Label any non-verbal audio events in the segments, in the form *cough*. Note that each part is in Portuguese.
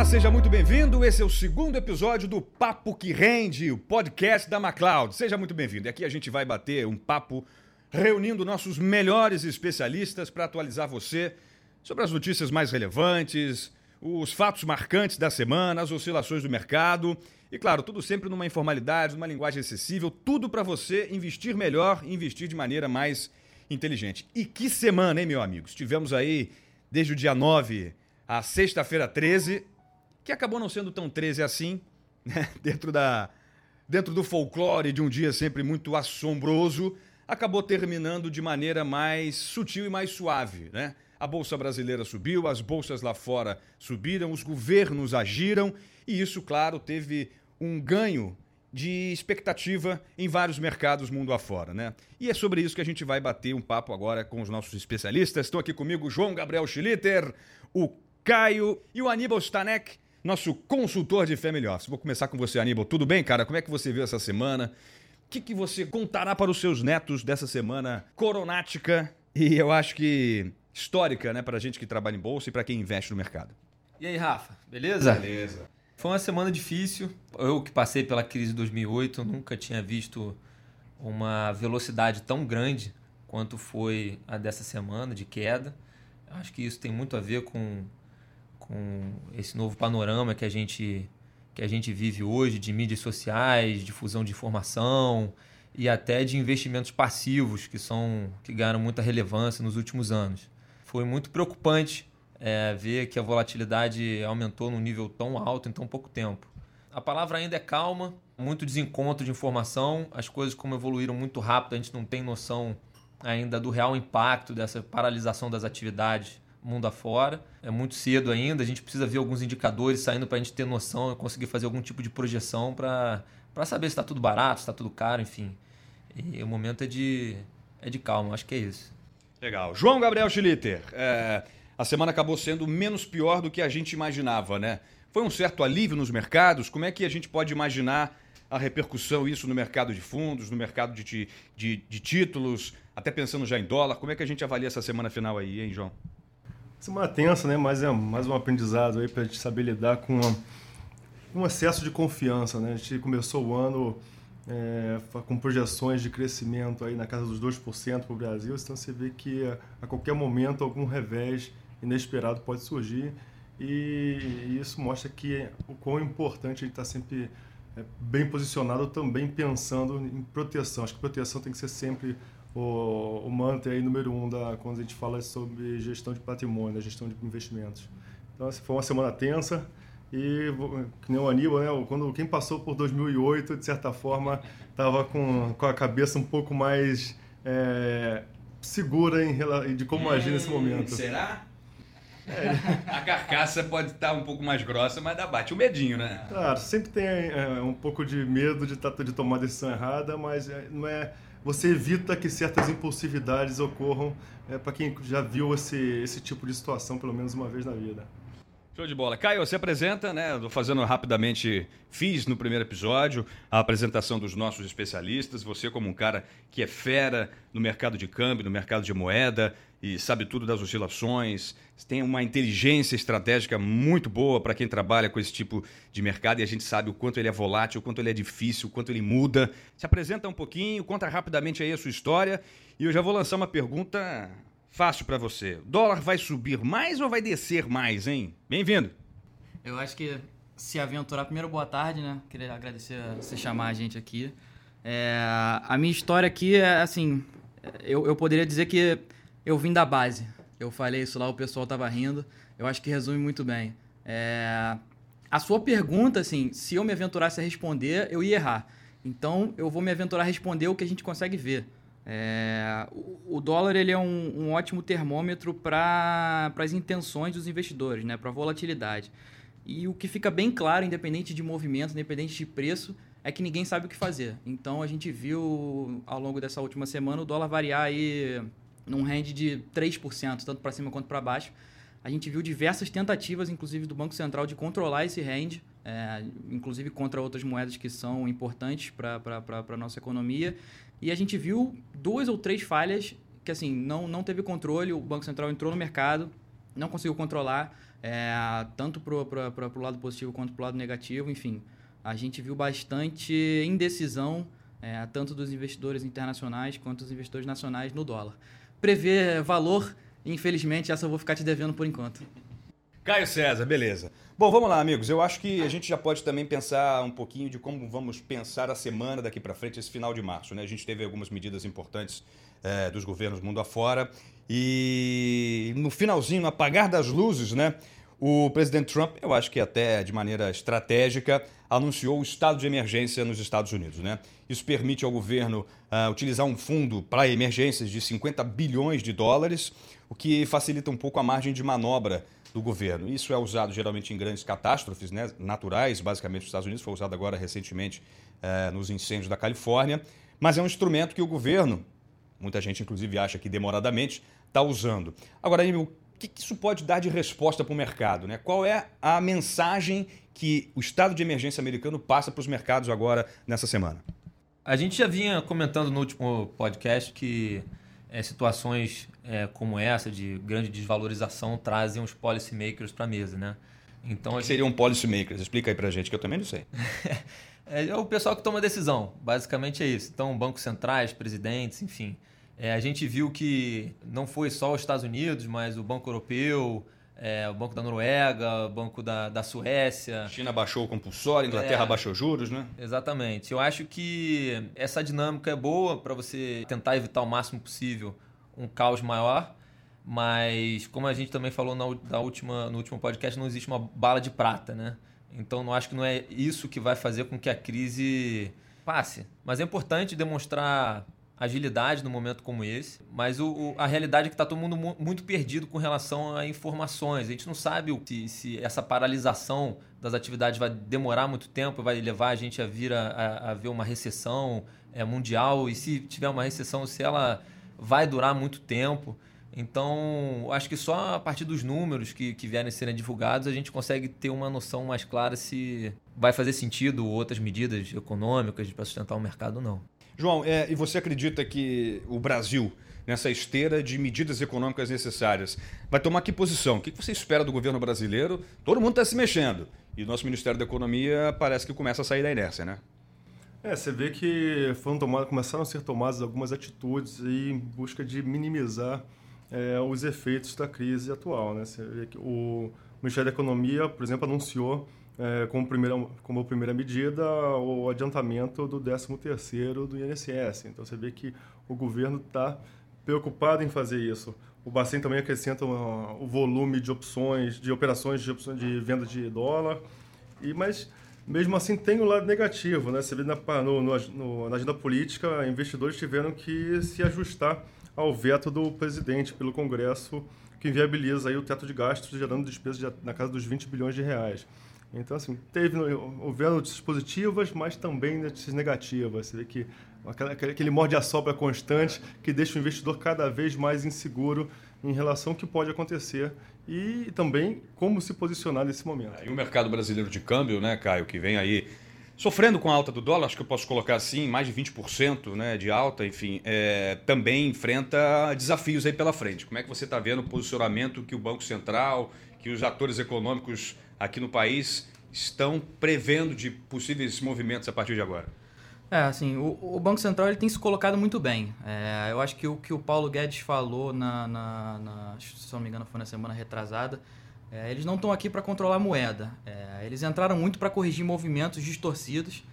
Olá, seja muito bem-vindo. Esse é o segundo episódio do Papo que Rende, o podcast da MacLeod. Seja muito bem-vindo. Aqui a gente vai bater um papo reunindo nossos melhores especialistas para atualizar você sobre as notícias mais relevantes, os fatos marcantes da semana, as oscilações do mercado. E claro, tudo sempre numa informalidade, numa linguagem acessível, tudo para você investir melhor e investir de maneira mais inteligente. E que semana, hein, meu amigos? Tivemos aí desde o dia 9 a sexta-feira 13, que acabou não sendo tão 13 assim, né? *laughs* dentro, da, dentro do folclore de um dia sempre muito assombroso, acabou terminando de maneira mais sutil e mais suave. Né? A Bolsa Brasileira subiu, as bolsas lá fora subiram, os governos agiram, e isso, claro, teve um ganho de expectativa em vários mercados mundo afora, né? E é sobre isso que a gente vai bater um papo agora com os nossos especialistas. Estão aqui comigo João Gabriel Schlitter, o Caio e o Aníbal Stanek, nosso consultor de Family Office. Vou começar com você, Aníbal. Tudo bem, cara? Como é que você viu essa semana? O que, que você contará para os seus netos dessa semana coronática e eu acho que histórica, né, para a gente que trabalha em bolsa e para quem investe no mercado? E aí, Rafa? Beleza? Beleza. Foi uma semana difícil. Eu que passei pela crise de 2008, nunca tinha visto uma velocidade tão grande quanto foi a dessa semana de queda. Acho que isso tem muito a ver com com esse novo panorama que a gente que a gente vive hoje de mídias sociais, difusão de informação e até de investimentos passivos que são que ganharam muita relevância nos últimos anos. Foi muito preocupante é, ver que a volatilidade aumentou num nível tão alto em tão pouco tempo. A palavra ainda é calma, muito desencontro de informação, as coisas como evoluíram muito rápido, a gente não tem noção ainda do real impacto dessa paralisação das atividades mundo afora. É muito cedo ainda, a gente precisa ver alguns indicadores saindo para a gente ter noção e conseguir fazer algum tipo de projeção para saber se está tudo barato, se está tudo caro, enfim. E o momento é de, é de calma, acho que é isso. Legal. João Gabriel Schlitter, é, a semana acabou sendo menos pior do que a gente imaginava, né? Foi um certo alívio nos mercados? Como é que a gente pode imaginar a repercussão isso no mercado de fundos, no mercado de, de, de títulos, até pensando já em dólar? Como é que a gente avalia essa semana final aí, hein, João? Semana tensa, né? Mas é mais um aprendizado aí para a gente saber lidar com um excesso de confiança, né? A gente começou o ano é, com projeções de crescimento aí na casa dos 2% para o Brasil, então você vê que a qualquer momento algum revés inesperado pode surgir e isso mostra que o quão importante a gente está sempre é, bem posicionado também pensando em proteção. Acho que proteção tem que ser sempre o, o mantra aí número um da, quando a gente fala sobre gestão de patrimônio, né, gestão de investimentos. Então, essa foi uma semana tensa e, que nem o Aníbal, né, quando, quem passou por 2008, de certa forma, estava com, com a cabeça um pouco mais é, segura em, de como hum, agir nesse momento. Será? *laughs* A carcaça pode estar um pouco mais grossa, mas dá bate o medinho, né? Claro, sempre tem é, um pouco de medo de, de tomar decisão errada, mas é, não é você evita que certas impulsividades ocorram é, para quem já viu esse, esse tipo de situação pelo menos uma vez na vida. Show de bola. Caio, você apresenta, né? Estou fazendo rapidamente, fiz no primeiro episódio a apresentação dos nossos especialistas. Você, como um cara que é fera no mercado de câmbio, no mercado de moeda e sabe tudo das oscilações, tem uma inteligência estratégica muito boa para quem trabalha com esse tipo de mercado e a gente sabe o quanto ele é volátil, o quanto ele é difícil, o quanto ele muda. Se apresenta um pouquinho, conta rapidamente aí a sua história e eu já vou lançar uma pergunta Fácil para você. O dólar vai subir mais ou vai descer mais, hein? Bem-vindo. Eu acho que se aventurar. Primeiro, boa tarde, né? Queria agradecer você chamar a gente aqui. É, a minha história aqui é assim: eu, eu poderia dizer que eu vim da base. Eu falei isso lá, o pessoal tava rindo. Eu acho que resume muito bem. É, a sua pergunta, assim, se eu me aventurasse a responder, eu ia errar. Então, eu vou me aventurar a responder o que a gente consegue ver. É, o, dólar ele é um, um ótimo termômetro para as intenções dos investidores, né, para a volatilidade. E o que fica bem claro, independente de movimento, independente de preço, é que ninguém sabe o que fazer. Então a gente viu ao longo dessa última semana o dólar variar aí num range de 3%, tanto para cima quanto para baixo. A gente viu diversas tentativas, inclusive do Banco Central, de controlar esse range, é, inclusive contra outras moedas que são importantes para a nossa economia. E a gente viu duas ou três falhas que assim não, não teve controle, o Banco Central entrou no mercado, não conseguiu controlar, é, tanto para o lado positivo quanto para o lado negativo. Enfim, a gente viu bastante indecisão, é, tanto dos investidores internacionais quanto dos investidores nacionais no dólar. Prever valor, infelizmente, essa eu vou ficar te devendo por enquanto. Caio César, beleza. Bom, vamos lá, amigos. Eu acho que a gente já pode também pensar um pouquinho de como vamos pensar a semana daqui para frente, esse final de março. Né? A gente teve algumas medidas importantes é, dos governos mundo afora. E no finalzinho, no apagar das luzes, né? O presidente Trump, eu acho que até de maneira estratégica, anunciou o estado de emergência nos Estados Unidos. Né? Isso permite ao governo uh, utilizar um fundo para emergências de 50 bilhões de dólares, o que facilita um pouco a margem de manobra do governo. Isso é usado geralmente em grandes catástrofes né, naturais, basicamente nos Estados Unidos, foi usado agora recentemente uh, nos incêndios da Califórnia, mas é um instrumento que o governo, muita gente inclusive acha que demoradamente, está usando. Agora, o que isso pode dar de resposta para o mercado? Né? Qual é a mensagem que o estado de emergência americano passa para os mercados agora nessa semana? A gente já vinha comentando no último podcast que é, situações é, como essa, de grande desvalorização, trazem os policymakers para a mesa. Né? Então, gente... seriam policymakers? Explica aí para a gente, que eu também não sei. *laughs* é o pessoal que toma decisão, basicamente é isso. Então, bancos centrais, presidentes, enfim. É, a gente viu que não foi só os Estados Unidos, mas o Banco Europeu, é, o Banco da Noruega, o Banco da, da Suécia. China baixou o compulsório, Inglaterra é, baixou juros, né? Exatamente. Eu acho que essa dinâmica é boa para você tentar evitar o máximo possível um caos maior, mas como a gente também falou na, na última, no último podcast, não existe uma bala de prata, né? Então não acho que não é isso que vai fazer com que a crise passe. Mas é importante demonstrar agilidade num momento como esse, mas o, o, a realidade é que está todo mundo muito perdido com relação a informações. A gente não sabe se, se, essa paralisação das atividades vai demorar muito tempo, vai levar a gente a vir a, a, a ver uma recessão é, mundial e se tiver uma recessão, se ela vai durar muito tempo. Então, acho que só a partir dos números que, que vierem serem divulgados a gente consegue ter uma noção mais clara se vai fazer sentido outras medidas econômicas para sustentar o mercado ou não. João, é, e você acredita que o Brasil, nessa esteira de medidas econômicas necessárias, vai tomar que posição? O que você espera do governo brasileiro? Todo mundo está se mexendo. E o nosso Ministério da Economia parece que começa a sair da inércia, né? É, você vê que foram tomadas, começaram a ser tomadas algumas atitudes em busca de minimizar é, os efeitos da crise atual. Né? Você vê que o Ministério da Economia, por exemplo, anunciou é, como, primeira, como primeira medida o adiantamento do 13º do INSS. Então você vê que o governo está preocupado em fazer isso. O Bacen também acrescenta o volume de opções, de operações de, opções de venda de dólar. E, mas, mesmo assim, tem o um lado negativo. Né? Você vê na, no, no, na agenda política, investidores tiveram que se ajustar ao veto do presidente pelo Congresso, que inviabiliza aí o teto de gastos, gerando despesas de, na casa dos 20 bilhões de reais. Então, assim, teve, houveram notícias positivas, mas também notícias negativas. Você vê que aquele morde a sobra constante que deixa o investidor cada vez mais inseguro em relação ao que pode acontecer e também como se posicionar nesse momento. E o mercado brasileiro de câmbio, né, Caio, que vem aí sofrendo com a alta do dólar, acho que eu posso colocar assim, mais de 20% né, de alta, enfim, é, também enfrenta desafios aí pela frente. Como é que você está vendo o posicionamento que o Banco Central, que os atores econômicos aqui no país estão prevendo de possíveis movimentos a partir de agora? É, assim, o, o Banco Central ele tem se colocado muito bem. É, eu acho que o que o Paulo Guedes falou, na, na, na se não me engano foi na semana retrasada, é, eles não estão aqui para controlar a moeda. É, eles entraram muito para corrigir movimentos distorcidos,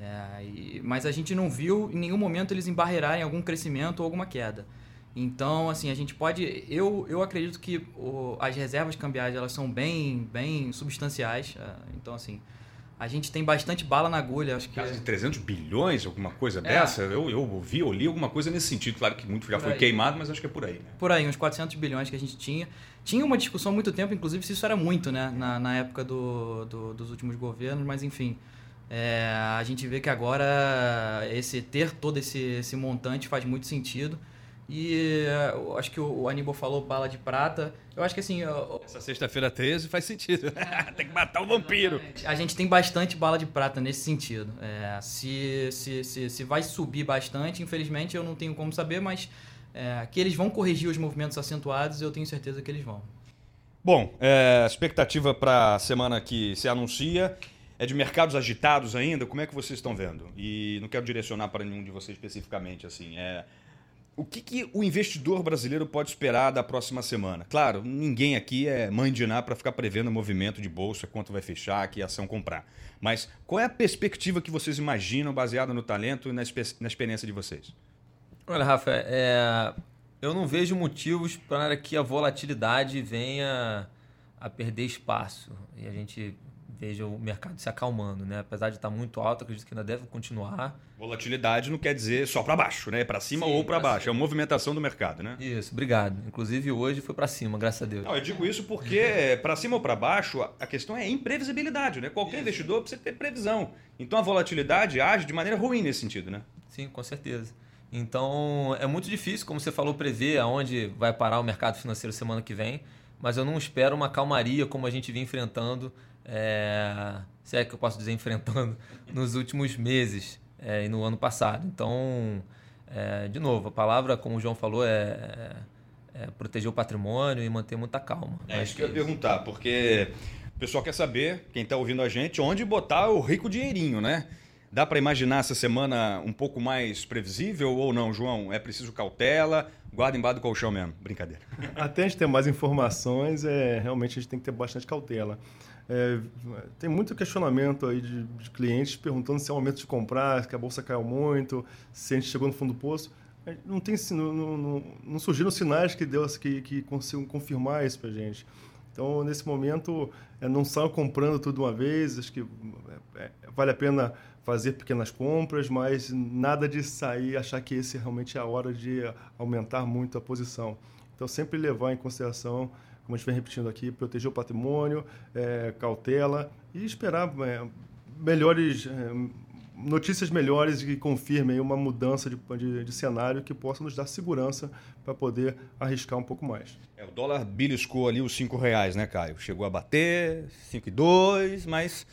é, e, mas a gente não viu em nenhum momento eles embarrearem algum crescimento ou alguma queda. Então, assim, a gente pode. Eu, eu acredito que o, as reservas cambiais elas são bem, bem substanciais. É, então, assim, a gente tem bastante bala na agulha. Acho que. Quase 300 bilhões, alguma coisa é. dessa? Eu, eu ouvi, eu li alguma coisa nesse sentido. Claro que muito já foi queimado, mas acho que é por aí. Né? Por aí, uns 400 bilhões que a gente tinha. Tinha uma discussão há muito tempo, inclusive, se isso era muito, né? Na, na época do, do dos últimos governos, mas enfim. É, a gente vê que agora esse ter todo esse, esse montante faz muito sentido. E uh, acho que o Aníbal falou bala de prata. Eu acho que assim. Uh, Essa sexta-feira 13 faz sentido. *laughs* *laughs* tem que matar o vampiro. A gente tem bastante bala de prata nesse sentido. É, se, se, se, se, vai subir bastante, infelizmente eu não tenho como saber, mas é, que eles vão corrigir os movimentos acentuados, eu tenho certeza que eles vão. Bom, é, a expectativa para a semana que se anuncia é de mercados agitados ainda. Como é que vocês estão vendo? E não quero direcionar para nenhum de vocês especificamente. assim. É, o que, que o investidor brasileiro pode esperar da próxima semana? Claro, ninguém aqui é mãe de para ficar prevendo o movimento de bolsa, quanto vai fechar, que ação comprar. Mas qual é a perspectiva que vocês imaginam baseada no talento e na, na experiência de vocês? Olha, Rafa, é, eu não vejo motivos para que a volatilidade venha a perder espaço e a gente veja o mercado se acalmando, né? Apesar de estar muito alto, acredito que ainda deve continuar. Volatilidade não quer dizer só para baixo, né? Para cima Sim, ou para baixo, cima. é uma movimentação do mercado, né? Isso, obrigado. Inclusive hoje foi para cima, graças a Deus. Não, eu digo isso porque *laughs* para cima ou para baixo, a questão é imprevisibilidade, né? Qualquer isso. investidor precisa ter previsão. Então a volatilidade age de maneira ruim nesse sentido, né? Sim, com certeza. Então é muito difícil, como você falou, prever aonde vai parar o mercado financeiro semana que vem, mas eu não espero uma calmaria como a gente vinha enfrentando, é, se é que eu posso dizer enfrentando, *laughs* nos últimos meses é, e no ano passado. Então, é, de novo, a palavra, como o João falou, é, é, é proteger o patrimônio e manter muita calma. É isso que eu ia perguntar, porque o pessoal quer saber, quem está ouvindo a gente, onde botar o rico dinheirinho, né? Dá para imaginar essa semana um pouco mais previsível ou não, João? É preciso cautela? Guarda embaixo do colchão mesmo. Brincadeira. Até a gente ter mais informações, é, realmente a gente tem que ter bastante cautela. É, tem muito questionamento aí de, de, clientes perguntando se é o momento de comprar, se a bolsa caiu muito, se a gente chegou no fundo do poço. Não, tem, não, não, não surgiram sinais que, deu, que, que consigam confirmar isso para gente. Então, nesse momento, é, não saiam comprando tudo de uma vez. Acho que é, é, vale a pena fazer pequenas compras, mas nada de sair achar que esse realmente é a hora de aumentar muito a posição. Então, sempre levar em consideração, como a gente vem repetindo aqui, proteger o patrimônio, é, cautela e esperar é, melhores é, notícias melhores que confirmem uma mudança de, de, de, cenário que possa nos dar segurança para poder arriscar um pouco mais. É, o dólar beliscou ali os cinco reais, né, Caio? Chegou a bater 5,2, mas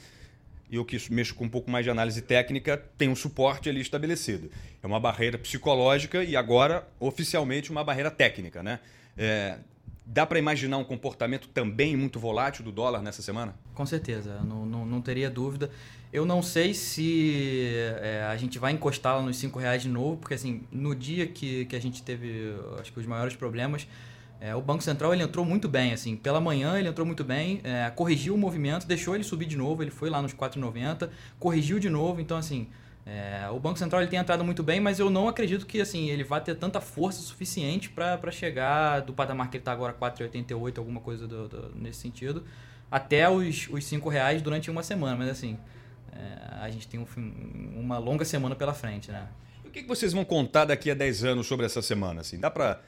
eu que mexo com um pouco mais de análise técnica, tem um suporte ali estabelecido. É uma barreira psicológica e agora, oficialmente, uma barreira técnica. Né? É, dá para imaginar um comportamento também muito volátil do dólar nessa semana? Com certeza, não, não, não teria dúvida. Eu não sei se é, a gente vai encostar lá nos 5 reais de novo, porque assim, no dia que, que a gente teve acho que os maiores problemas, é, o Banco Central ele entrou muito bem, assim, pela manhã ele entrou muito bem, é, corrigiu o movimento, deixou ele subir de novo, ele foi lá nos 4,90, corrigiu de novo, então assim, é, o Banco Central ele tem entrado muito bem, mas eu não acredito que assim ele vá ter tanta força suficiente para chegar do patamar que ele está agora, 4,88, alguma coisa do, do, nesse sentido, até os, os 5 reais durante uma semana, mas assim, é, a gente tem um, uma longa semana pela frente, né? O que, que vocês vão contar daqui a 10 anos sobre essa semana? Assim? Dá para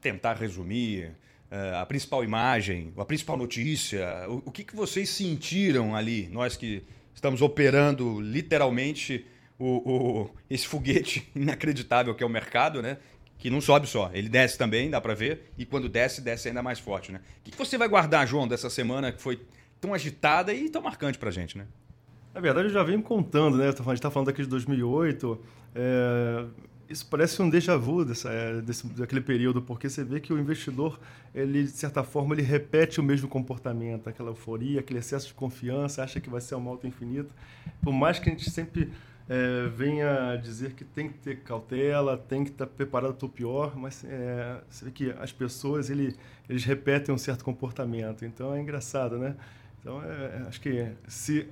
tentar resumir uh, a principal imagem, a principal notícia, o, o que, que vocês sentiram ali, nós que estamos operando literalmente o, o, esse foguete *laughs* inacreditável que é o mercado, né? Que não sobe só, ele desce também, dá para ver, e quando desce, desce ainda mais forte, né? O que, você vai guardar, João, dessa semana que foi tão agitada e tão marcante para gente, né? Na verdade, eu já venho contando, né? A gente está falando aqui de 2008. É isso parece um déjà vu dessa, é, desse, daquele período, porque você vê que o investidor, ele, de certa forma, ele repete o mesmo comportamento, aquela euforia, aquele excesso de confiança, acha que vai ser uma alta infinita. Por mais que a gente sempre é, venha dizer que tem que ter cautela, tem que estar preparado para o pior, mas é, você vê que as pessoas, ele, eles repetem um certo comportamento. Então, é engraçado, né? Então, é, acho que se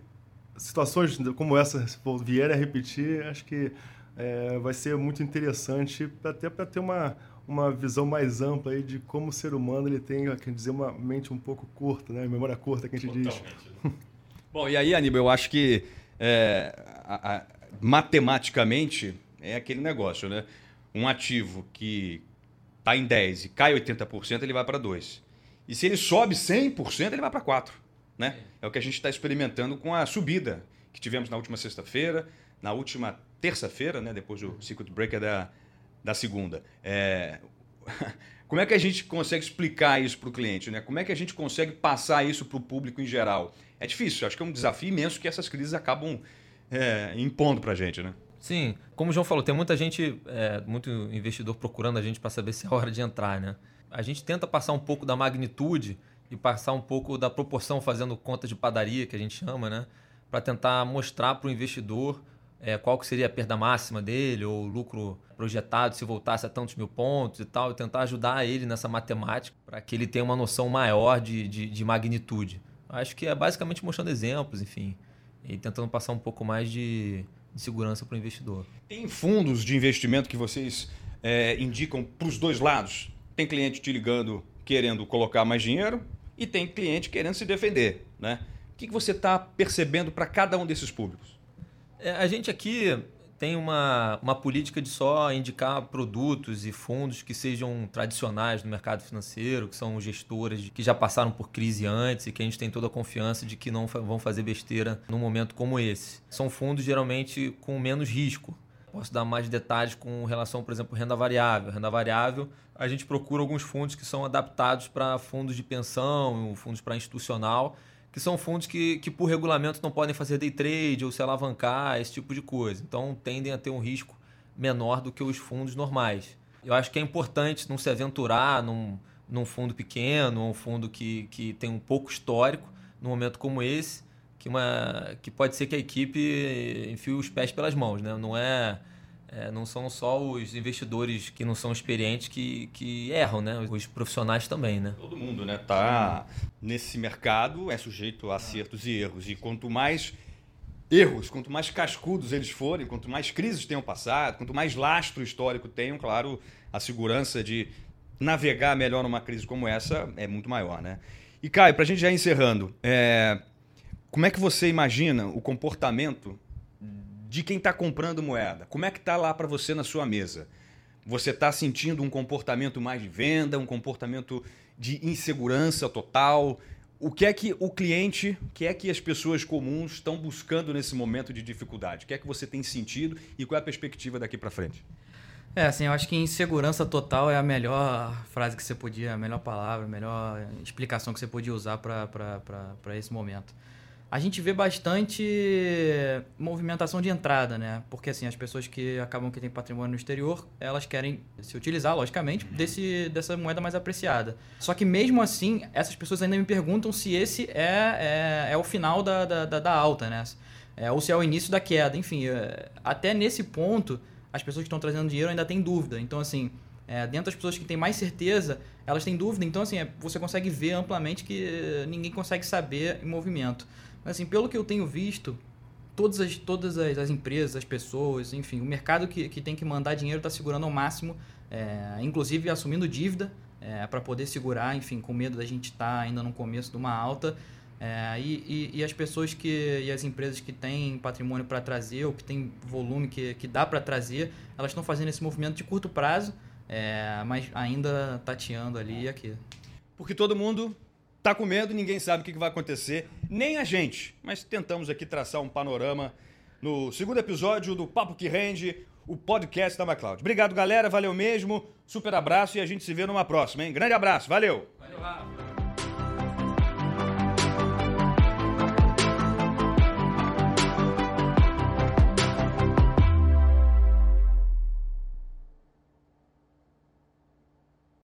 situações como essa vierem a repetir, acho que é, vai ser muito interessante, até para ter uma, uma visão mais ampla aí de como o ser humano ele tem, quer dizer, uma mente um pouco curta, né? memória curta que a gente Totalmente. diz. *laughs* Bom, e aí, Aníbal, eu acho que é, a, matematicamente é aquele negócio, né? Um ativo que está em 10 e cai 80%, ele vai para 2. E se ele sobe 100%, ele vai para 4. Né? É o que a gente está experimentando com a subida que tivemos na última sexta-feira, na última terça-feira, né, depois do circuit breaker da, da segunda. É, *laughs* como é que a gente consegue explicar isso para o cliente? Né? Como é que a gente consegue passar isso para o público em geral? É difícil, acho que é um desafio imenso que essas crises acabam é, impondo para a gente. Né? Sim, como o João falou, tem muita gente, é, muito investidor procurando a gente para saber se é hora de entrar. Né? A gente tenta passar um pouco da magnitude e passar um pouco da proporção fazendo conta de padaria, que a gente chama, né? Para tentar mostrar para o investidor é, qual que seria a perda máxima dele ou o lucro projetado se voltasse a tantos mil pontos e tal, e tentar ajudar ele nessa matemática para que ele tenha uma noção maior de, de, de, magnitude. Acho que é basicamente mostrando exemplos, enfim, e tentando passar um pouco mais de, de segurança para o investidor. Tem fundos de investimento que vocês é, indicam para os dois lados? Tem cliente te ligando querendo colocar mais dinheiro e tem cliente querendo se defender, né? O que, que você está percebendo para cada um desses públicos? É, a gente aqui tem uma, uma política de só indicar produtos e fundos que sejam tradicionais no mercado financeiro, que são gestoras que já passaram por crise antes e que a gente tem toda a confiança de que não vão fazer besteira num momento como esse. São fundos geralmente com menos risco. Posso dar mais detalhes com relação, por exemplo, renda variável. Renda variável, a gente procura alguns fundos que são adaptados para fundos de pensão, fundos para institucional, que são fundos que, que por regulamento não podem fazer day trade ou se alavancar, esse tipo de coisa. Então tendem a ter um risco menor do que os fundos normais. Eu acho que é importante não se aventurar num, num fundo pequeno, um fundo que, que tem um pouco histórico, num momento como esse, que, uma, que pode ser que a equipe enfie os pés pelas mãos. Né? Não é é, não são só os investidores que não são experientes que, que erram, né? Os profissionais também, né? Todo mundo, né? Tá nesse mercado, é sujeito a acertos e erros. E quanto mais erros, quanto mais cascudos eles forem, quanto mais crises tenham passado, quanto mais lastro histórico tenham, claro, a segurança de navegar melhor numa crise como essa é muito maior, né? E Caio, para a gente já encerrando, é... como é que você imagina o comportamento de quem está comprando moeda. Como é que está lá para você na sua mesa? Você está sentindo um comportamento mais de venda, um comportamento de insegurança total? O que é que o cliente, o que é que as pessoas comuns estão buscando nesse momento de dificuldade? O que é que você tem sentido e qual é a perspectiva daqui para frente? É, assim, eu acho que insegurança total é a melhor frase que você podia, a melhor palavra, a melhor explicação que você podia usar para esse momento a gente vê bastante movimentação de entrada, né? Porque assim, as pessoas que acabam que têm patrimônio no exterior, elas querem se utilizar, logicamente, desse, dessa moeda mais apreciada. Só que mesmo assim, essas pessoas ainda me perguntam se esse é, é, é o final da, da, da alta, né? É, ou se é o início da queda. Enfim, é, até nesse ponto, as pessoas que estão trazendo dinheiro ainda têm dúvida. Então, assim, é, dentro das pessoas que têm mais certeza, elas têm dúvida. Então, assim, é, você consegue ver amplamente que ninguém consegue saber em movimento. Assim, pelo que eu tenho visto, todas as, todas as, as empresas, as pessoas, enfim, o mercado que, que tem que mandar dinheiro está segurando ao máximo, é, inclusive assumindo dívida é, para poder segurar, enfim, com medo da gente estar tá ainda no começo de uma alta. É, e, e, e, as pessoas que e as empresas que têm patrimônio para trazer ou que têm volume que, que dá para trazer, elas estão fazendo esse movimento de curto prazo, é, mas ainda tateando ali e aqui. Porque todo mundo Tá com medo, ninguém sabe o que vai acontecer, nem a gente. Mas tentamos aqui traçar um panorama no segundo episódio do Papo que Rende, o podcast da MacLeod. Obrigado, galera. Valeu mesmo. Super abraço e a gente se vê numa próxima, hein? Grande abraço. Valeu. Valeu, Rafa.